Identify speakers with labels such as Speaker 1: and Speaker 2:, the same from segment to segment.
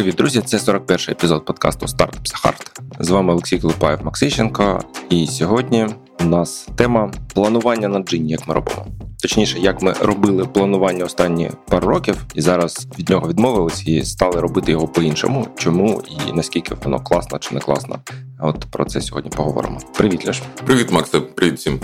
Speaker 1: Привіт, друзі! Це 41-й епізод подкасту Startups Hard. З вами Олексій Клепаєв Максищенко. І сьогодні у нас тема планування на джині, як ми робимо. Точніше, як ми робили планування останні пару років, і зараз від нього відмовились і стали робити його по-іншому. Чому і наскільки воно класно чи не класно? От про це сьогодні поговоримо. Привіт, Леш.
Speaker 2: Привіт, Максе. Привіт всім.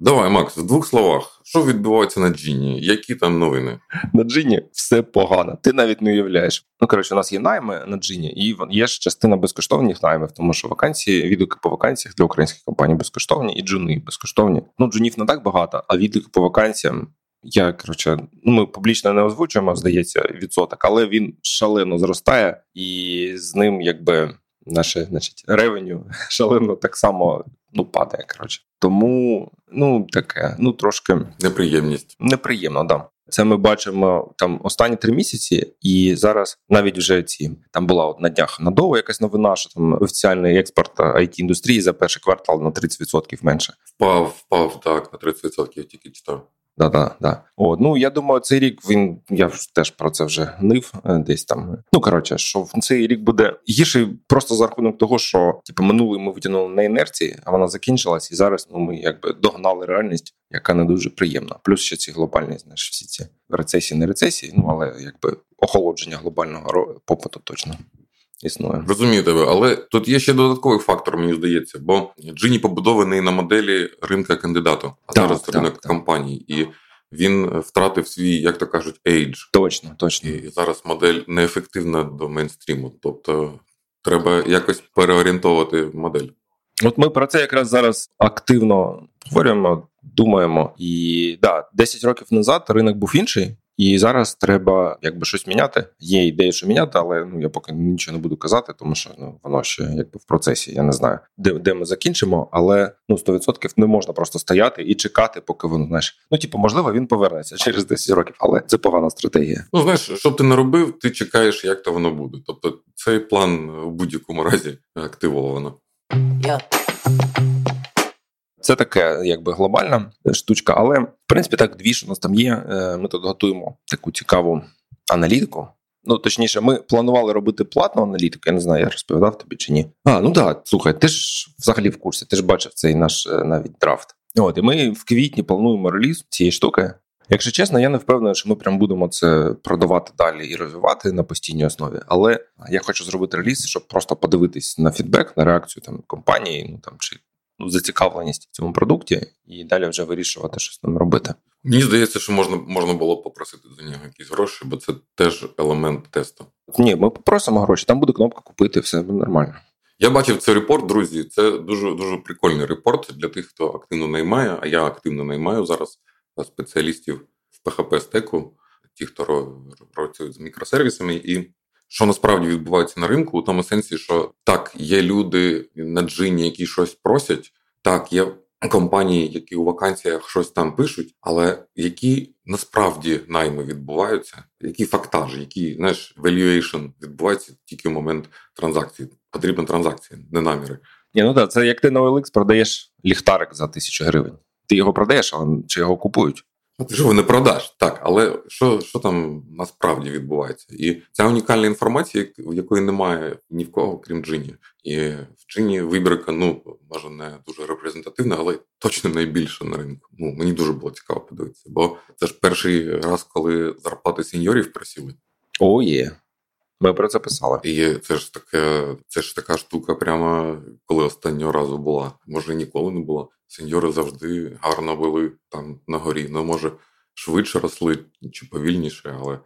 Speaker 2: Давай, Макс, в двох словах, що відбувається на Джині? Які там новини?
Speaker 1: На Джині все погано. Ти навіть не уявляєш. Ну коротше, у нас є найми на Джині, і є ж частина безкоштовних наймів, тому що вакансії, відгуки по вакансіях для українських компаній безкоштовні і джуни безкоштовні. Ну, джунів не так багато, а відгуки по вакансіям. Я коротше, ну ми публічно не озвучуємо, здається, відсоток, але він шалено зростає, і з ним якби наше значить, ревеню шалено так само ну, падає. Коротше. Тому ну таке, ну трошки
Speaker 2: неприємність.
Speaker 1: Неприємно, да. Це ми бачимо там останні три місяці, і зараз навіть вже ці там була от на днях надовго якась новина, що там офіціальний експорт it індустрії за перший квартал на 30% менше.
Speaker 2: Впав, впав так на 30% тільки читав.
Speaker 1: Да, да, да. О, ну я думаю, цей рік він я теж про це вже нив е, десь там. Ну коротше, що цей рік буде гірший просто за рахунок того, що типу минулий ми витягнули на інерції, а вона закінчилась, і зараз ну ми якби догнали реальність, яка не дуже приємна. Плюс ще ці глобальні знаєш, всі ці рецесії, не рецесії, ну але якби охолодження глобального попиту точно. Існує.
Speaker 2: Розумію тебе, але тут є ще додатковий фактор, мені здається, бо Djinni побудований на моделі ринка кандидату, а так, зараз так, ринок так. компаній, і він втратив свій, як то кажуть, edge.
Speaker 1: Точно, точно.
Speaker 2: І зараз модель неефективна до мейнстріму. Тобто треба якось переорієнтовувати модель.
Speaker 1: От ми про це якраз зараз активно говоримо, думаємо. І да, 10 років назад ринок був інший. І зараз треба якби щось міняти. Є ідея, що міняти, але ну я поки нічого не буду казати, тому що ну воно ще якби в процесі. Я не знаю, де де ми закінчимо, але ну 100% не можна просто стояти і чекати, поки воно знаєш. Ну типу, можливо, він повернеться через 10 років, але це погана стратегія.
Speaker 2: Ну знаєш, щоб ти не робив, ти чекаєш, як то воно буде. Тобто, цей план в будь-якому разі активовано. Yeah.
Speaker 1: Це таке, якби глобальна штучка, але в принципі так дві ж у нас там є. Е, ми тут готуємо таку цікаву аналітику. Ну, точніше, ми планували робити платну аналітику. Я не знаю, я розповідав тобі чи ні. А, ну так, слухай, ти ж взагалі в курсі, ти ж бачив цей наш е, навіть драфт. От, і ми в квітні плануємо реліз цієї штуки. Якщо чесно, я не впевнений, що ми прям будемо це продавати далі і розвивати на постійній основі. Але я хочу зробити реліз, щоб просто подивитись на фідбек, на реакцію там компанії, ну там чи ну, зацікавленість в цьому продукті, і далі вже вирішувати, що з ним робити.
Speaker 2: Мені здається, що можна можна було попросити за нього якісь гроші, бо це теж елемент тесту.
Speaker 1: Ні, ми попросимо гроші. Там буде кнопка купити, все буде нормально.
Speaker 2: Я бачив цей report, друзі. Це дуже дуже прикольний report для тих, хто активно наймає. А я активно наймаю зараз спеціалістів в php стеку, ті, хто працюють з мікросервісами, і що насправді відбувається на ринку, у тому сенсі, що так, є люди на джині, які щось просять, так, є компанії, які у вакансіях щось там пишуть, але які насправді найми відбуваються, які фактажі, які знаєш, valuation відбувається тільки в момент транзакції. Потрібна транзакція, не наміри.
Speaker 1: Ні, ну так, це як ти на OLX продаєш ліхтарик за тисячу гривень. Ти його продаєш, але чи його купують?
Speaker 2: Ну, ти ж не продаш, так, але що що там насправді відбувається? І ця унікальна інформація, якої немає ні в кого, крім Джині. І в Джині вибірка, ну, може, не дуже репрезентативна, але точно найбільша на ринку. Ну, Мені дуже було цікаво подивитися, бо це ж перший раз, коли зарплати сеньорів просіли.
Speaker 1: О, є. Ми про це писали.
Speaker 2: І це ж таке, це ж така штука, прямо коли останнього разу була. Може, ніколи не була. Сеньори завжди гарно були там на горі. Ну, може, швидше росли чи повільніше, але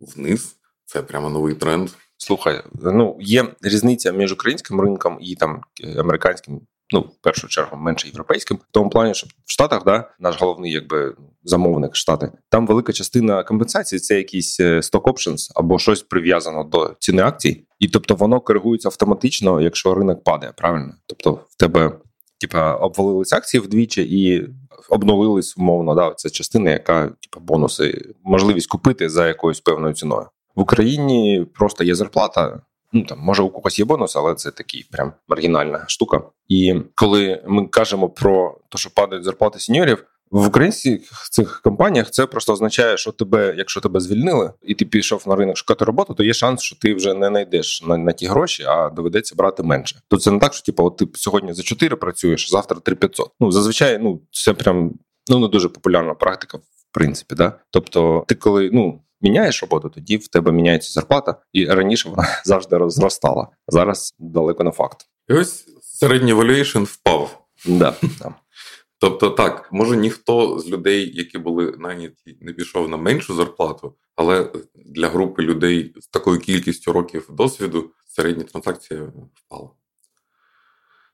Speaker 2: вниз це прямо новий тренд.
Speaker 1: Слухай, ну є різниця між українським ринком і там американським ну в першу чергу менше європейським, в тому плані, що в Штатах, да, наш головний якби замовник штати, там велика частина компенсації це якісь е, stock options або щось прив'язано до ціни акцій, і тобто воно коригується автоматично, якщо ринок падає, правильно? Тобто в тебе. Типа обвалились акції вдвічі і обновились умовно. Да, це частина, яка типа бонуси, можливість купити за якоюсь певною ціною в Україні. Просто є зарплата, Ну там може у когось є бонус, але це такий прям маргінальна штука. І коли ми кажемо про те, що падають зарплати сеньорів, В українських цих компаніях це просто означає, що тебе, якщо тебе звільнили, і ти пішов на ринок шукати роботу, то є шанс, що ти вже не знайдеш на, на ті гроші, а доведеться брати менше. То це не так, що типу, от ти сьогодні за 4 працюєш, завтра 3500. Ну зазвичай, ну це прям ну не дуже популярна практика, в принципі. Да? Тобто, ти коли ну. Міняєш роботу, тоді в тебе міняється зарплата, і раніше вона завжди розростала. Зараз далеко не факт.
Speaker 2: І ось середній valuation впав.
Speaker 1: Да, да.
Speaker 2: Тобто, так, може ніхто з людей, які були найняті, не пішов на меншу зарплату, але для групи людей з такою кількістю років досвіду середня транзакція впала.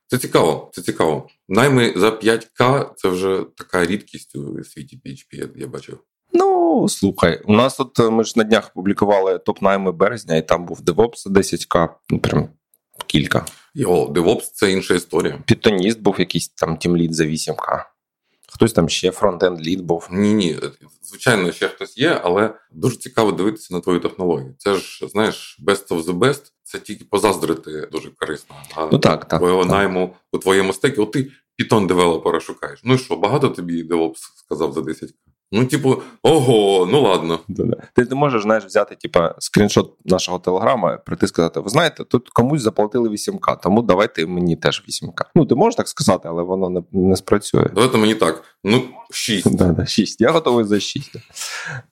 Speaker 2: Це цікаво, це цікаво. Найми за 5К це вже така рідкість у світі PHP, я бачив.
Speaker 1: Ну, слухай, у нас тут ми ж на днях публікували топ найми березня, і там був DevOps 10К. Ну, прям кілька.
Speaker 2: Йо, DevOps – це інша історія.
Speaker 1: Питоніст був якийсь там тімлід за 8К. Хтось там ще фронтенд лід був.
Speaker 2: Ні, ні, звичайно, ще хтось є, але дуже цікаво дивитися на твою технологію. Це ж, знаєш, best of the best, це тільки позаздрити дуже корисно. А
Speaker 1: ну так, так.
Speaker 2: Твого найму у твоєму стекі, от ти Python девелопера шукаєш. Ну і що, багато тобі DevOps сказав за 10 Ну, типу, ого, ну ладно.
Speaker 1: Ти не можеш знаєш, взяти типу, скріншот нашого телеграма, прийти сказати: ви знаєте, тут комусь заплатили 8К, тому давайте мені теж 8К. Ну, ти можеш так сказати, але воно не не спрацює.
Speaker 2: Давайте мені так. Ну, 6.
Speaker 1: Да, да, 6. Я готовий за 6.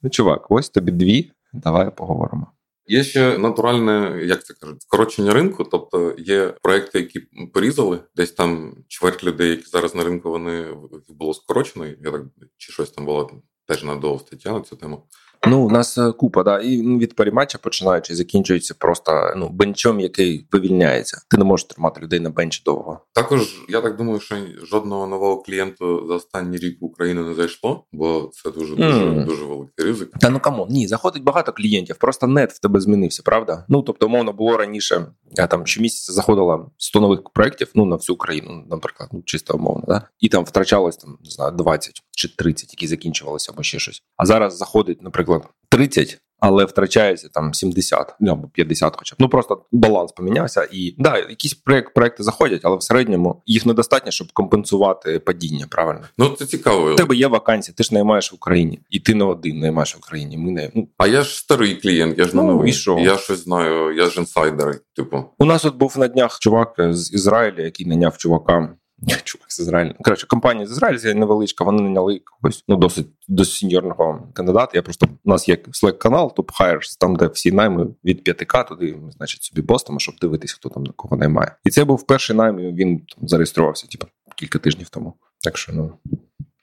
Speaker 1: Ну, чувак, ось тобі дві. Давай поговоримо.
Speaker 2: Є ще натуральне, як це кажуть, скорочення ринку. Тобто є проекти, які порізали, десь там чверть людей, які зараз на ринку, вони було скорочено. Я так чи щось там було теж надовго стаття на цю тему.
Speaker 1: Ну, у нас е, купа, да, і ну, від Паріматча починаючи, закінчується просто ну, бенчом, який вивільняється. Ти не можеш тримати людей на бенчі довго.
Speaker 2: Також я так думаю, що жодного нового клієнту за останній рік в Україну не зайшло, бо це дуже дуже mm. дуже великий ризик.
Speaker 1: Та ну come on, ні, заходить багато клієнтів. Просто network в тебе змінився, правда? Ну тобто, умовно було раніше. Я там щомісяця заходило 100 нових проєктів, ну на всю Україну, наприклад, ну чисто умовно, да? і там втрачалось там не знаю 20 чи 30, які закінчувалися або ще щось. А зараз заходить, наприклад, 30, але втрачається там 70 ну, або 50 хоча б. Ну просто баланс помінявся. І да, якісь проєкт, проекти заходять, але в середньому їх недостатньо, щоб компенсувати падіння. Правильно,
Speaker 2: ну це цікаво.
Speaker 1: У тебе є вакансії, ти ж наймаєш в Україні, і ти не один наймаєш в Україні. Ми не ну
Speaker 2: а я ж старий клієнт, я ж не ну, новий. І що? Я щось знаю, я ж інсайдер. Типу,
Speaker 1: у нас от був на днях чувак з Ізраїля, який наняв чувака. Чувак з Ізраїля. Коротше, компанія з Ізраїля невеличка, вони наняли когось ну, досить до сіньорного кандидата. Я просто у нас є Slack канал, Top Hires, там, де всі найми від 5К, туди, значить, собі постимо, щоб дивитися, хто там на кого наймає. І це був перший найм, він там зареєструвався, типу, кілька тижнів тому. Так що, ну.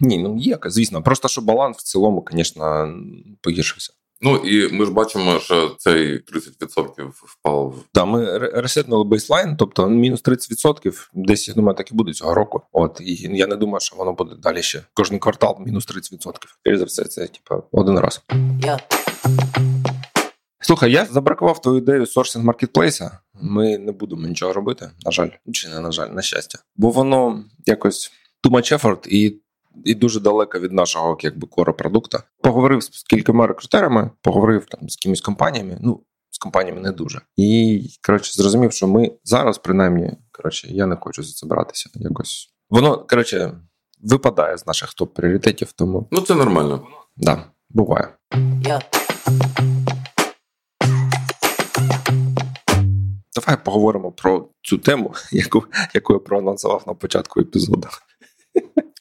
Speaker 1: Ні, ну є, звісно. Просто що баланс в цілому, звісно, погіршився.
Speaker 2: Ну і ми ж бачимо, що цей 30% впав.
Speaker 1: Так, ми ресетнули бейслайн, тобто мінус 30%, десь я думаю, так і буде цього року. От і я не думаю, що воно буде далі ще. Кожен квартал мінус 30%. І за все, це типу, один раз. Yeah. Слухай, я забракував твою ідею сорсинг маркетплейса. Ми не будемо нічого робити. На жаль, чи не на жаль, на щастя, бо воно якось too much effort і і дуже далеко від нашого якби кора продукта. Поговорив з кількома рекрутерами, поговорив там з кимось компаніями. Ну з компаніями не дуже. І коротше зрозумів, що ми зараз, принаймні, коротше, я не хочу за це братися. Якось воно коротше випадає з наших топ пріоритетів. Тому
Speaker 2: ну це нормально.
Speaker 1: Да, буває. Yeah. Давай поговоримо про цю тему, яку яку я проанонсував на початку епізоду.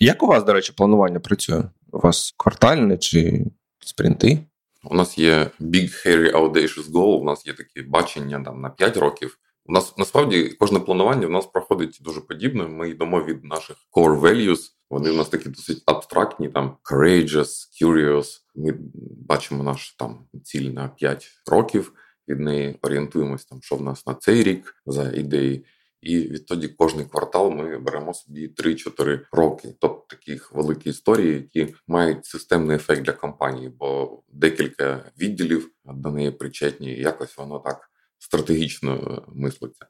Speaker 1: Як у вас, до речі, планування працює? У вас квартальне чи спринти?
Speaker 2: У нас є Big Hairy Audacious Goal, у нас є такі бачення там на 5 років. У нас насправді кожне планування в нас проходить дуже подібно. Ми йдемо від наших core values. Вони в нас такі досить абстрактні, там courageous, curious. Ми бачимо наш там ціль на 5 років. Від неї орієнтуємось там, що в нас на цей рік за ідеї. І відтоді кожний квартал ми беремо собі 3-4 роки, тобто таких великі історії, які мають системний ефект для компанії, бо декілька відділів до неї причетні, і якось воно так стратегічно мислиться.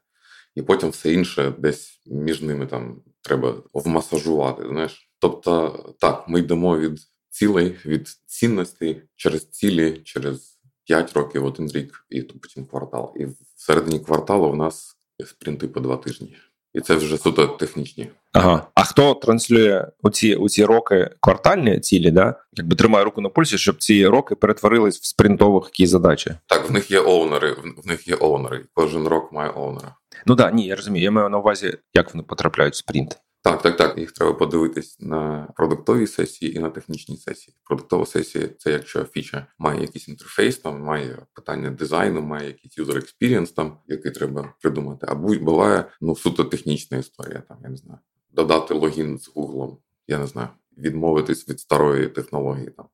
Speaker 2: І потім все інше десь між ними там треба вмасажувати. Знаєш, тобто так, ми йдемо від цілей, від цінностей через цілі, через 5 років, один рік, і потім квартал. І всередині кварталу в нас спринти по два тижні. І це вже суто технічні.
Speaker 1: Ага. А хто транслює оці оці роки квартальні цілі, да? якби тримає руку на пульсі, щоб ці роки перетворились в спринтових якісь задачі?
Speaker 2: Так, в них є оунери, в них є оунери. Кожен рок має оунера.
Speaker 1: Ну так, ні, я розумію. Я маю на увазі, як вони потрапляють в спринт.
Speaker 2: Так, так, так. Їх треба подивитись на продуктовій сесії і на технічній сесії. Продуктова сесія це якщо фіча має якийсь інтерфейс, там має питання дизайну, має якийсь user experience, там який треба придумати. А буває ну суто технічна історія. Там я не знаю, додати логін з Гуглом. Я не знаю, відмовитись від старої технології там.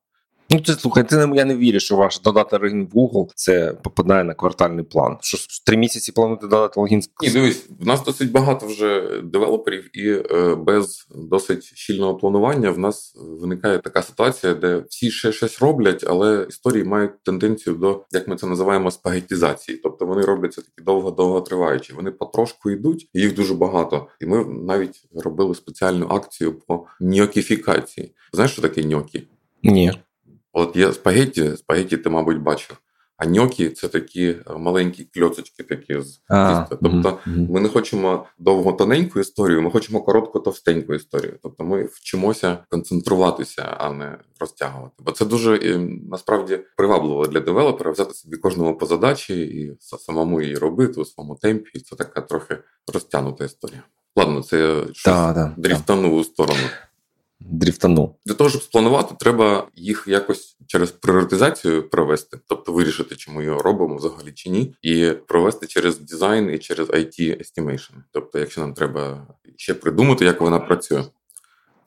Speaker 1: Ну, це слухай, ти я не вірю, що ваш додати логін в Google це попадає на квартальний план. Що три місяці плануєте додати логін?
Speaker 2: Ні, дивись, в нас досить багато вже девелоперів, і е, без досить щільного планування в нас виникає така ситуація, де всі ще щось роблять, але історії мають тенденцію до, як ми це називаємо, спагетізації. Тобто вони робляться такі довго-довго триваючі. Вони потрошку йдуть, їх дуже багато. І ми навіть робили спеціальну акцію по ньокіфікації. Знаєш, що таке ньокі?
Speaker 1: Ні.
Speaker 2: От є спагетті, спагетті ти, мабуть, бачив. А ньокі – це такі е, маленькі кльоцочки такі з тіста. Тобто ми не хочемо довго тоненьку історію, ми хочемо коротку товстеньку історію. Тобто ми вчимося концентруватися, а не розтягувати. Бо це дуже насправді привабливо для девелопера взяти собі кожному по задачі і самому її робити у своєму темпі. І це така трохи розтягнута історія. Ладно, це щось да, да, дріфтанув у сторону
Speaker 1: дріфтанув.
Speaker 2: Для того, щоб спланувати, треба їх якось через пріоритизацію провести, тобто вирішити, чи ми його робимо взагалі чи ні, і провести через дизайн і через IT estimation. Тобто, якщо нам треба ще придумати, як вона працює.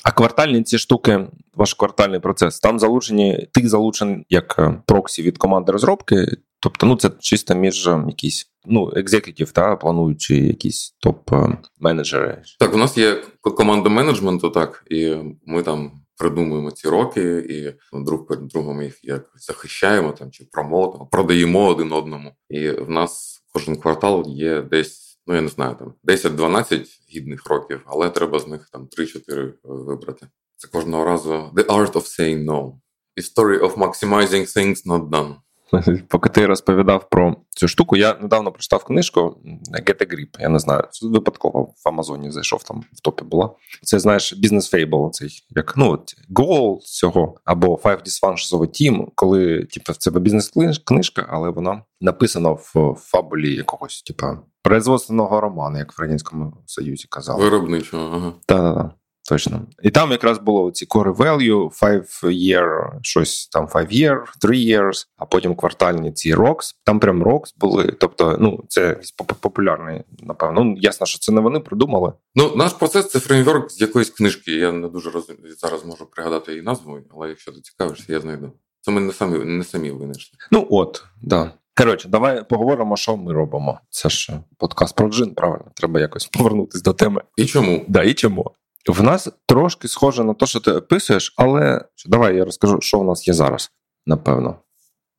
Speaker 1: А квартальні ці штуки, ваш квартальний процес, там залучені, ти залучений як е, проксі від команди розробки, тобто, ну це чисто між е, якісь ну, екзекутів, та плануючи якісь топ-менеджери.
Speaker 2: Так, у нас є команда менеджменту, так, і ми там придумуємо ці роки, і друг перед другом їх як захищаємо там чи промотимо, продаємо один одному. І в нас кожен квартал є десь. Ну, я не знаю, там 10-12 гідних років, але треба з них там 3-4 вибрати. Це кожного разу The Art of Saying No. Story of Maximizing Things Not Done.
Speaker 1: Поки ти розповідав про цю штуку, я недавно прочитав книжку Get a Grip, Я не знаю, випадково в Амазоні зайшов там в топі була. Це знаєш, бізнес фейбл, цей як ну от goal цього або Five Dysfunctions of a Team, коли типу, це бізнес-книжка, але вона написана в фабулі якогось, типу, производственного роману, як в радянському союзі казали.
Speaker 2: Виробничого, ага.
Speaker 1: Так-так-так. Точно. І там якраз було ці core value, 5 year, щось там 5 year, 3 years, а потім квартальні ці rocks. Там прям rocks були. Тобто, ну, це популярний, напевно. Ну, ясно, що це не вони придумали.
Speaker 2: Ну, наш процес це фреймворк з якоїсь книжки. Я не дуже роз... зараз можу пригадати її назву, але якщо ти цікавишся, я знайду. Це ми не самі не самі винайшли.
Speaker 1: Ну от, да. Коротше, давай поговоримо, що ми робимо. Це ж подкаст про джин, правильно? Треба якось повернутися до теми.
Speaker 2: І чому?
Speaker 1: Да, І чому? В нас трошки схоже на те, що ти описуєш, але давай я розкажу, що в нас є зараз, напевно.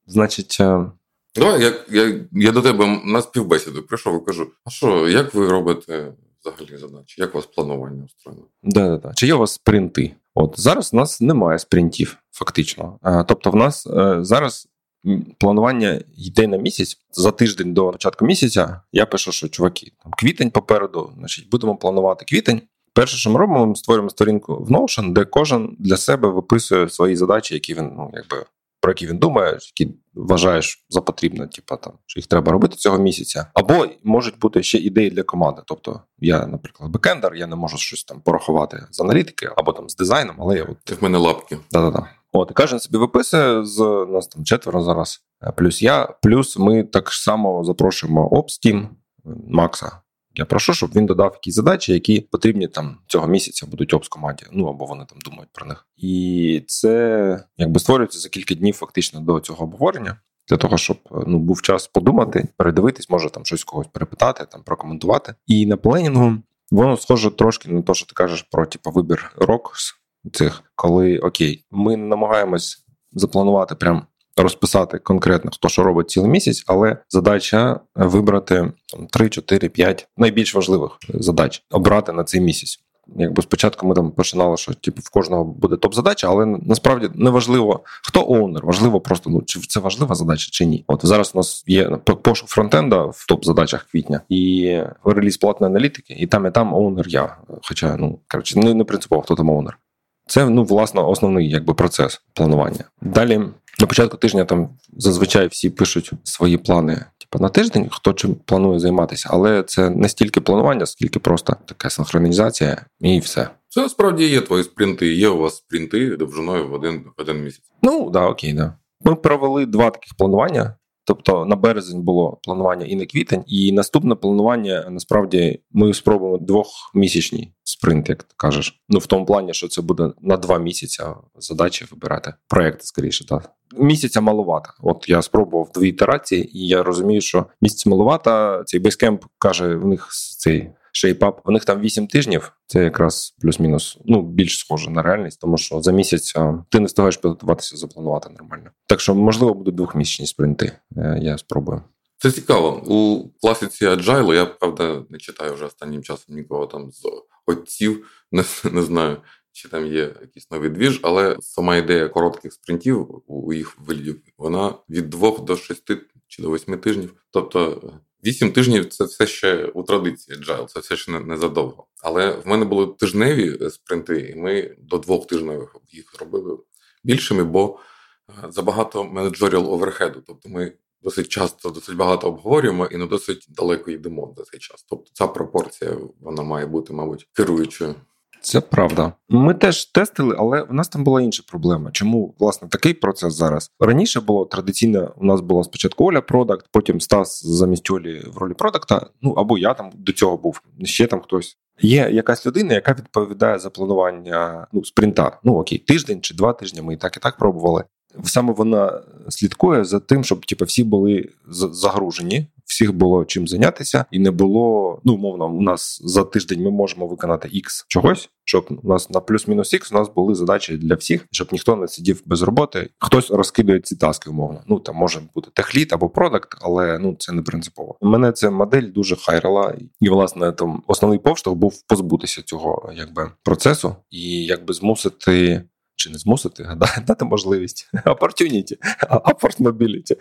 Speaker 1: Значить. Е,
Speaker 2: давай я я, я до тебе на співбесіду прийшов і кажу: а що, як ви робите взагалі задачі? Як у вас планування устроєно?
Speaker 1: Да-да-да. Чи є у вас спринти? От зараз у нас немає спринтів, фактично. Е, тобто, в нас е, зараз. Планування йде на місяць за тиждень до початку місяця. Я пишу, що чуваки, там квітень попереду, значить, будемо планувати квітень. Перше, що ми робимо, ми створюємо сторінку в Notion, де кожен для себе виписує свої задачі, які він ну якби про які він думає, які вважаєш за потрібне, типу, там що їх треба робити цього місяця. Або можуть бути ще ідеї для команди. Тобто, я, наприклад, бекендер, я не можу щось там порахувати з аналітики або там з дизайном, але я от
Speaker 2: в мене лапки.
Speaker 1: Да-да-да. От і кожен собі виписує з нас там четверо зараз. Плюс я, плюс ми так само запрошуємо Обстім Макса. Я прошу, щоб він додав якісь задачі, які потрібні там цього місяця будуть обс команді. Ну або вони там думають про них. І це якби створюється за кілька днів фактично до цього обговорення. Для того, щоб ну був час подумати, передивитись, може там щось когось перепитати, там прокоментувати. І на пленінгу воно схоже трошки на те, що ти кажеш про типу, вибір рок цих, коли окей, ми намагаємось запланувати прям розписати конкретно, хто що робить цілий місяць, але задача вибрати там, 3, 4, 5 найбільш важливих задач обрати на цей місяць. якби спочатку ми там починали, що типу в кожного буде топ-задача, але насправді не важливо, хто оунер, важливо просто ну чи це важлива задача чи ні. От зараз у нас є пошук фронтенда в топ-задачах квітня і реліз платної аналітики, і там і там оунер я. Хоча ну коротше, не, не принципово, хто там оунер. Це ну власне основний якби процес планування. Далі на початку тижня там зазвичай всі пишуть свої плани Типу, на тиждень, хто чим планує займатися, але це не стільки планування, скільки просто така синхронізація і все.
Speaker 2: Це насправді є твої спринти. Є у вас спринти довжиною в один в один місяць.
Speaker 1: Ну да, окей, да. Ми провели два таких планування. Тобто на березень було планування і на квітень, і наступне планування насправді ми спробуємо двохмісячні спринт, як ти кажеш. Ну в тому плані, що це буде на два місяці задачі вибирати проекти скоріше. Так місяця маловато. От я спробував дві ітерації, і я розумію, що місяць маловато. Цей Basecamp каже, в них цей Shape Up, у них там 8 тижнів. Це якраз плюс-мінус ну більш схоже на реальність, тому що за місяць ти не встигаєш підготуватися, запланувати нормально. Так що можливо будуть двохмісячні спринти. Е, я спробую.
Speaker 2: Це цікаво у класиці Agile, Я правда не читаю вже останнім часом нікого там з отців, не, не знаю чи там є якийсь новий двіж, але сама ідея коротких спринтів у їх виглядів, вона від двох до шести чи до восьми тижнів. Тобто вісім тижнів це все ще у традиції Agile, це все ще не, не задовго. Але в мене були тижневі спринти, і ми до двох тижнів їх робили більшими, бо е, забагато менеджеріал оверхеду. Тобто ми. Досить часто, досить багато обговорюємо і не досить далеко йдемо за цей час. Тобто ця пропорція вона має бути, мабуть, керуючою.
Speaker 1: Це правда. Ми теж тестили, але в нас там була інша проблема. Чому власне такий процес зараз? Раніше було традиційно. У нас була спочатку Оля продакт, потім Стас замість Олі в ролі продакта. Ну або я там до цього був. Ще там хтось. Є якась людина, яка відповідає за планування ну спринта. Ну окей, тиждень чи два тижні. Ми і так і так пробували. Саме вона слідкує за тим, щоб типу, всі були загружені всіх було чим зайнятися, і не було. Ну, умовно, у нас за тиждень ми можемо виконати X чогось, щоб у нас на плюс-мінус X у нас були задачі для всіх, щоб ніхто не сидів без роботи. Хтось розкидує ці таски, умовно. Ну там може бути техліт або продакт, але ну це не принципово. Мене ця модель дуже хайрала, і власне там основний повштовх був позбутися цього якби процесу і якби змусити чи не змусити, дати можливість opportunity, mobility,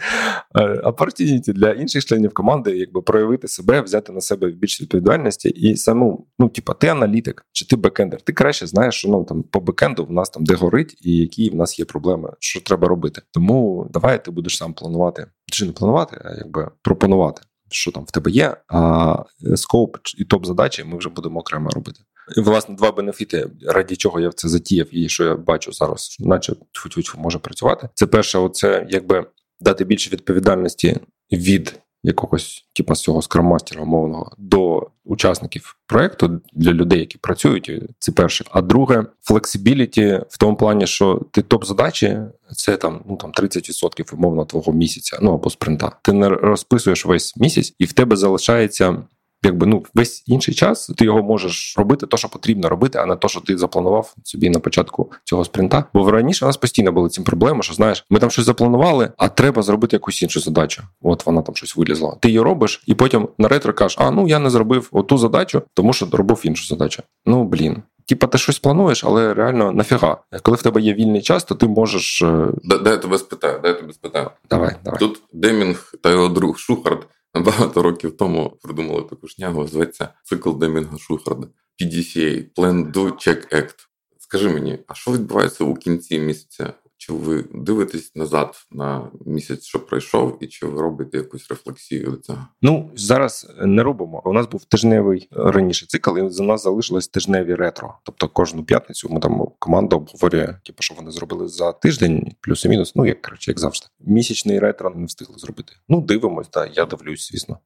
Speaker 1: е, opportunity для інших членів команди, якби проявити себе, взяти на себе більш відповідальності і саму, ну, типа, ти аналітик чи ти бекендер, ти краще знаєш, що ну там по бекенду в нас там де горить, і які в нас є проблеми, що треба робити. Тому давай ти будеш сам планувати, чи не планувати, а якби пропонувати. Що там в тебе є, а скоп і топ задачі ми вже будемо окремо робити. Власне, два бенефіти, раді чого я в це затіяв, і що я бачу зараз, наче тьфу-тьфу може працювати. Це перше, оце якби дати більше відповідальності від якогось, типу, з цього скроммастера умовного до учасників проекту для людей, які працюють. Це перше. А друге, флексибіліті в тому плані, що ти топ-задачі, це там ну там 30% умовно твого місяця, ну або спринта. Ти не розписуєш весь місяць, і в тебе залишається якби ну весь інший час ти його можеш робити, то що потрібно робити, а не то, що ти запланував собі на початку цього спринта. Бо раніше у нас постійно були ці проблеми, що знаєш, ми там щось запланували, а треба зробити якусь іншу задачу. От вона там щось вилізла. Ти її робиш, і потім на ретро кажеш, а ну я не зробив оту задачу, тому що робив іншу задачу. Ну блін. Типа, ти щось плануєш, але реально нафіга. Коли в тебе є вільний час, то ти можеш. Е,
Speaker 2: дай я тебе спитаю, дай я тебе спитаю.
Speaker 1: Давай, давай.
Speaker 2: Тут Демінг та його друг Шухард багато років тому придумали таку шнягу, зветься цикл Демінга Шухарда. PDCA Plan Do Check Act. Скажи мені, а що відбувається у кінці місяця чи ви дивитесь назад на місяць, що пройшов, і чи ви робите якусь рефлексію до цього?
Speaker 1: Ну зараз не робимо. У нас був тижневий раніше цикл, і за нас залишилось тижневі ретро. Тобто кожну п'ятницю ми там команда обговорює, типу, що вони зробили за тиждень, плюс і мінус. Ну як коротше, як завжди. Місячний ретро не встигли зробити. Ну дивимось, так, я дивлюсь, звісно.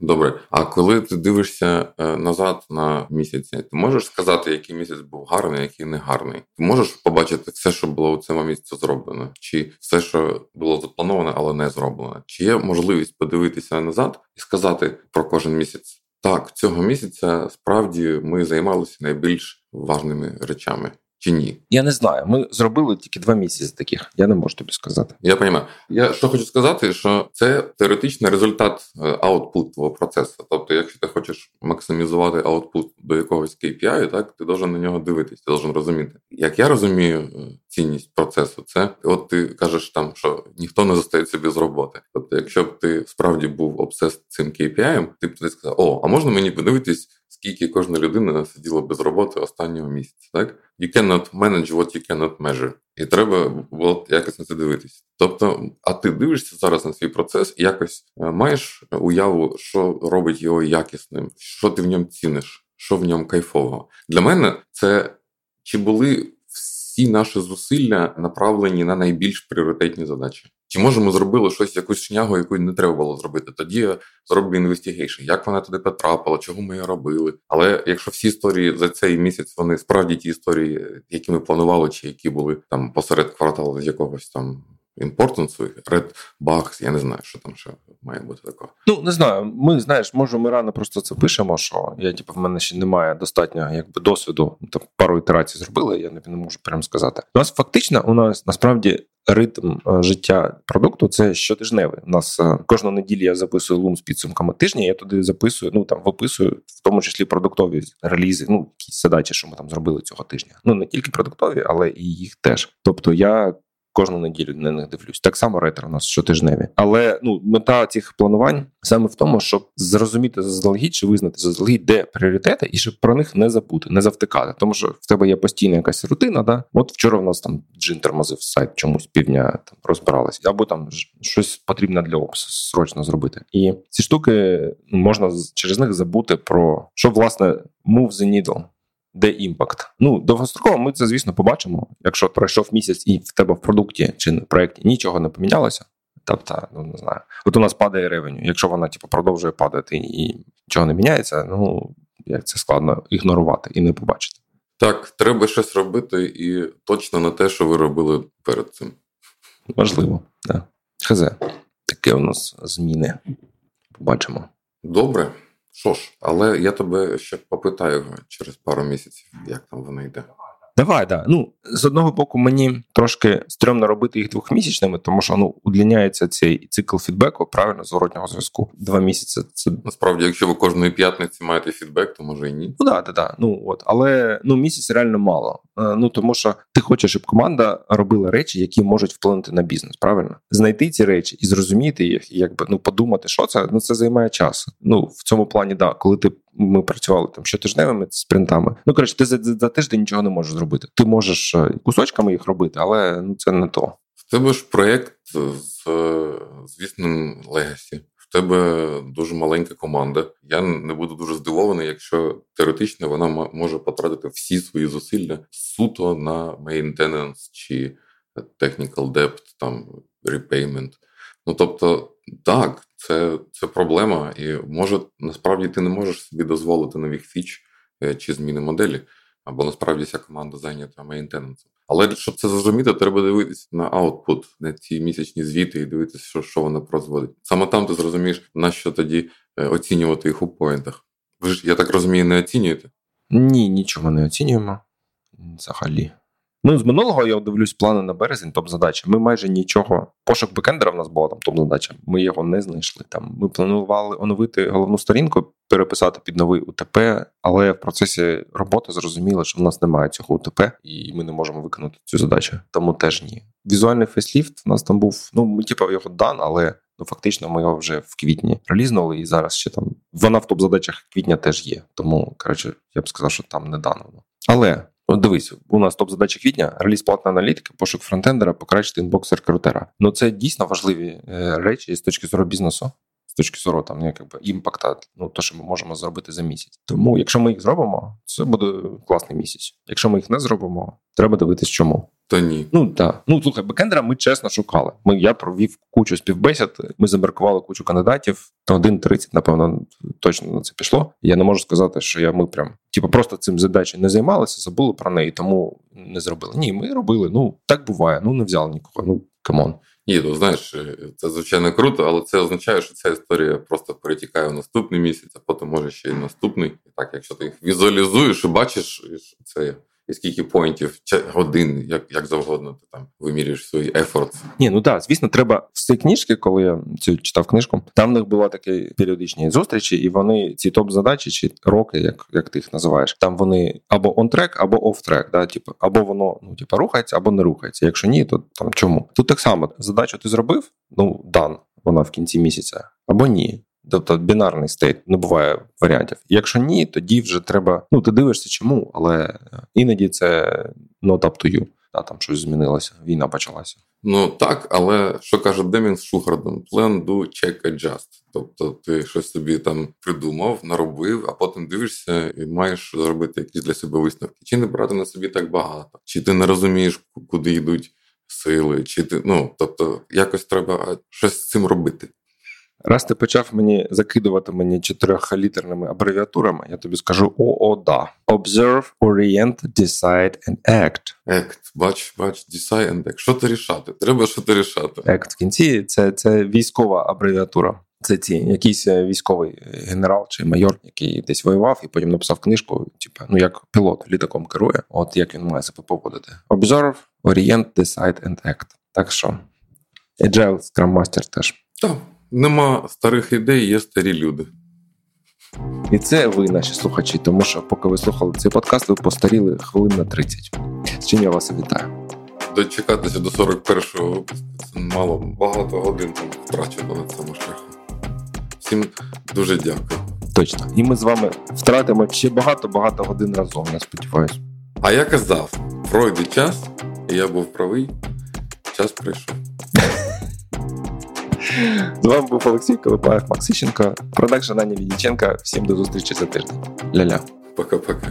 Speaker 2: Добре, а коли ти дивишся е, назад на місяці, ти можеш сказати, який місяць був гарний, який не гарний? Ти можеш побачити все, що було у цьому місяці зроблено, чи все, що було заплановане, але не зроблено? Чи є можливість подивитися назад і сказати про кожен місяць? Так, цього місяця справді ми займалися найбільш важними речами. Чи ні?
Speaker 1: Я не знаю. Ми зробили тільки два місяці таких. Я не можу тобі сказати.
Speaker 2: Я розумію. Я що хочу сказати, що це теоретичний результат е, аутпут твого процесу. Тобто, якщо ти хочеш максимізувати аутпут до якогось KPI, так ти должен на нього дивитись, ти должен розуміти. Як я розумію е, цінність процесу, це от ти кажеш там, що ніхто не зостається без роботи. Тобто, якщо б ти справді був обсес цим KPI, ти б тоді сказав, о, а можна мені подивитись скільки кожна людина сиділа без роботи останнього місяця. Так you cannot manage what you cannot measure. І треба було якось на це дивитись. Тобто, а ти дивишся зараз на свій процес і якось е, маєш уяву, що робить його якісним, що ти в ньому ціниш, що в ньому кайфово. Для мене це чи були всі наші зусилля направлені на найбільш пріоритетні задачі. Чи може ми зробили щось, якусь шнягу, яку не треба було зробити? Тоді зроблю investigation, як вона туди потрапила, чого ми її робили. Але якщо всі історії за цей місяць вони справді ті історії, які ми планували, чи які були там посеред кварталу з якогось там importance у, Red Bugs, я не знаю, що там ще має бути такого.
Speaker 1: Ну не знаю. Ми знаєш, може, ми рано просто це пишемо. Що я типу, в мене ще немає достатньо якби досвіду. Там пару ітерацій зробили. Я не можу прямо сказати. У нас фактично у нас насправді. Ритм е, життя продукту це щотижневий. У нас е, кожну неділю я записую Loom з підсумками тижня. Я туди записую, ну там виписую, в тому числі продуктові релізи, ну якісь задачі, що ми там зробили цього тижня. Ну не тільки продуктові, але і їх теж. Тобто я кожну неділю на них дивлюсь. Так само ретро у нас щотижневі. Але ну мета цих планувань саме в тому, щоб зрозуміти заздалегідь чи визнати заздалегідь, де пріоритети, і щоб про них не забути, не завтикати. Тому що в тебе є постійна якась рутина. Да, от вчора в нас там джин тормозив сайт чомусь півдня там розбиралась, або там щось потрібно для опису срочно зробити. І ці штуки ну, можна через них забути про що власне move the needle де імпакт. Ну, довгостроково ми це, звісно, побачимо. Якщо пройшов місяць і в тебе в продукті чи в проєкті нічого не помінялося. Тобто, ну не знаю, от у нас падає ревеню. Якщо вона типу, продовжує падати і нічого не міняється, ну як це складно ігнорувати і не побачити.
Speaker 2: Так, треба щось робити, і точно не те, що ви робили перед цим.
Speaker 1: Важливо, так. Хз, таке у нас зміни. Побачимо.
Speaker 2: Добре. Що ж, але я тебе ще попитаю через пару місяців, як там воно йде.
Speaker 1: Давай, да. Ну з одного боку, мені трошки стрьомно робити їх двохмісячними, тому що ну удлиняється цей цикл фідбеку, правильно зворотнього зв'язку. Два місяці. Це
Speaker 2: насправді, якщо ви кожної п'ятниці маєте фідбек, то може і ні.
Speaker 1: Ну да, да, да. Ну от, але ну місяць реально мало. Е, ну тому що ти хочеш, щоб команда робила речі, які можуть вплинути на бізнес. Правильно знайти ці речі і зрозуміти їх, і якби ну подумати, що це ну це займає час. Ну в цьому плані, да, коли ти ми працювали там щотижневими спринтами. Ну коротше, ти за, за тиждень нічого не можеш зробити. Ти можеш е, кусочками їх робити, але ну це не то.
Speaker 2: В тебе ж проєкт з звісним legacy. В тебе дуже маленька команда. Я не буду дуже здивований, якщо теоретично вона може потратити всі свої зусилля суто на maintenance чи technical debt, там repayment. Ну тобто, так, це це проблема, і може насправді ти не можеш собі дозволити нових фіч е, чи зміни моделі, або насправді вся команда зайнята мейнтенансом. Але щоб це зрозуміти, треба дивитися на аутпут, на ці місячні звіти і дивитися, що що вона прозводить. Саме там ти зрозумієш, на що тоді е, оцінювати їх у поінтах. Ви ж, я так розумію, не оцінюєте?
Speaker 1: Ні, нічого не оцінюємо взагалі. Ну, з минулого я дивлюсь плани на березень, топ-задача. Ми майже нічого. Пошук бекендера в нас була там топ-задача. Ми його не знайшли. Там Ми планували оновити головну сторінку, переписати під новий УТП, але в процесі роботи зрозуміло, що в нас немає цього УТП, і ми не можемо виконати цю задачу. Тому теж ні. Візуальний facelift у нас там був. Ну, ми типу, його done, але. Ну, фактично, ми його вже в квітні релізнули, і зараз ще там вона в топ-задачах квітня теж є. Тому, коротше, я б сказав, що там не done. Але От дивись, у нас топ задача квітня, реліз платної аналітики, пошук фронтендера, покращити inbox рекрутера. Ну це дійсно важливі е, речі з точки зору бізнесу, з точки зору там якби impact а, ну то, що ми можемо зробити за місяць. Тому, якщо ми їх зробимо, це буде класний місяць. Якщо ми їх не зробимо, треба дивитись, чому.
Speaker 2: Та ні.
Speaker 1: Ну так. Ну слухай, бекендера ми чесно шукали. Ми я провів кучу співбесід. Ми забракували кучу кандидатів. Один 30, напевно, точно на це пішло. Я не можу сказати, що я ми прям типу, просто цим задачею не займалися, забули про неї, тому не зробили. Ні, ми робили. Ну так буває. Ну не взяли нікого. Ну come on.
Speaker 2: Ні, ну знаєш, це звичайно круто, але це означає, що ця історія просто перетікає в наступний місяць, а потім може ще й наступний. І так, якщо ти їх візуалізуєш і бачиш, це і скільки поінтів, годин, як як завгодно, ти там вимірюєш свої effort.
Speaker 1: Ні, ну так, звісно, треба з цієї книжки, коли я цю читав книжку, там в них була такі періодичні зустрічі, і вони ці топ-задачі чи роки, як як ти їх називаєш, там вони або он-трек, або оф-трек, да, типу, або воно ну, типу, рухається, або не рухається. Якщо ні, то там чому? Тут так само задачу ти зробив, ну дан, вона в кінці місяця, або ні. Тобто бінарний стейт не буває варіантів. Якщо ні, тоді вже треба. Ну ти дивишся, чому, але іноді це not up to you. Та там щось змінилося, війна почалася.
Speaker 2: Ну так, але що каже Демін з Шухардом? Plan, do, check, adjust. Тобто ти щось собі там придумав, наробив, а потім дивишся і маєш зробити якісь для себе висновки. Чи не брати на собі так багато, чи ти не розумієш, куди йдуть сили, чи ти ну тобто якось треба щось з цим робити.
Speaker 1: Раз ти почав мені закидувати мені чотирьохлітерними абревіатурами, я тобі скажу ООДА. Observe, Orient, Decide and Act.
Speaker 2: Act. Бач, бач, Decide and Act. Що ти рішати? Треба що ти рішати.
Speaker 1: Act в кінці це, це військова абревіатура. Це ці якийсь е, військовий генерал чи майор, який десь воював і потім написав книжку, типу, ну як пілот літаком керує, от як він має себе поводити. Observe, Orient, Decide and Act. Так що Agile Scrum Master теж.
Speaker 2: Так. Нема старих ідей, є старі люди.
Speaker 1: І це ви, наші слухачі, тому що поки ви слухали цей подкаст, ви постаріли хвилин на 30. З чим я вас вітаю.
Speaker 2: Дочекатися до 41-го випуску це мало багато годин там втрачено на цьому шляху. Всім дуже дякую.
Speaker 1: Точно. І ми з вами втратимо ще багато-багато годин разом, я сподіваюся.
Speaker 2: А я казав, пройде час, і я був правий, час прийшов.
Speaker 1: З вами був Олексій Колипаєв Максищенко, продакшн Аня Відіченка. Всім до зустрічі за тиждень. Ля-ля.
Speaker 2: Пока-пока.